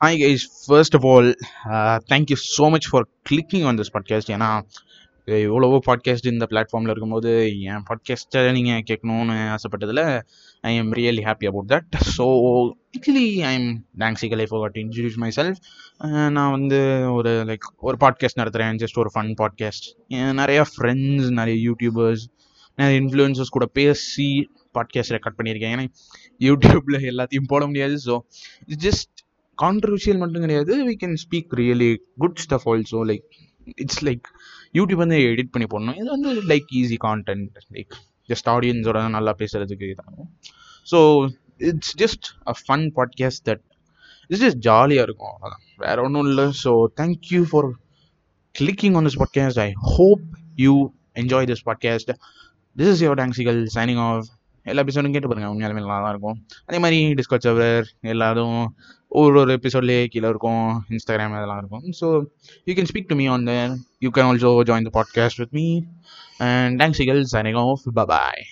Hi guys first of all thank you so much for clicking on this podcast ஏன்னா எவ்வளவோ podcast இந்த பிளாட்ஃபார்மில் இருக்கும்போது என் பாட்காஸ்ட்டை நீங்கள் கேட்கணும்னு ஆசைப்பட்டதில் I am really happy about that so idli I am டான்ஸிக்கல் I for to introduce myself நான் வந்து ஒரு லைக் ஒரு பாட்காஸ்ட் நடத்துகிறேன் ஜஸ்ட் ஒரு ஃபன் பாட்காஸ்ட் நிறையா ஃப்ரெண்ட்ஸ் நிறைய யூடியூபர்ஸ் நிறைய இன்ஃப்ளூயன்சர்ஸ் கூட பேசி பாட்காஸ்ட் ரெக்கார்ட் பண்ணியிருக்கேன். ஏன்னா யூடியூப்பில் எல்லாத்தையும் போட முடியாது. ஸோ இட்ஸ் ஜஸ்ட் கான்ட்ரவர்ஷியல் மட்டும் கிடையாது. We can speak really good stuff also like it's like YouTube வந்து எடிட் பண்ணி போடணும். இது வந்து like easy content like just ஆடியன்ஸோட நல்லா பேசுகிறதுக்கு இதாகும் so it's just a fun podcast that it's just ஜாலியாக இருக்கும். அவ்வளோதான் வேற ஒன்றும் இல்லை. So thank you for clicking on this podcast I hope you enjoy this podcast this is your டாங்ஸிகல் signing off எல்லா எபிசோடும் கேட்டு பாருங்க. உண்மையாலுமே நல்லா தான் இருக்கும். அதே மாதிரி டிஸ்கஸ் சர்வர் எல்லாரும் ஒரு ஒரு எபிசோட்லேயே கீழே இருக்கும் இன்ஸ்டாகிராம் அதெல்லாம் இருக்கும். So you can speak to me on there you can also join the podcast with me and thanks இகல் signing off bye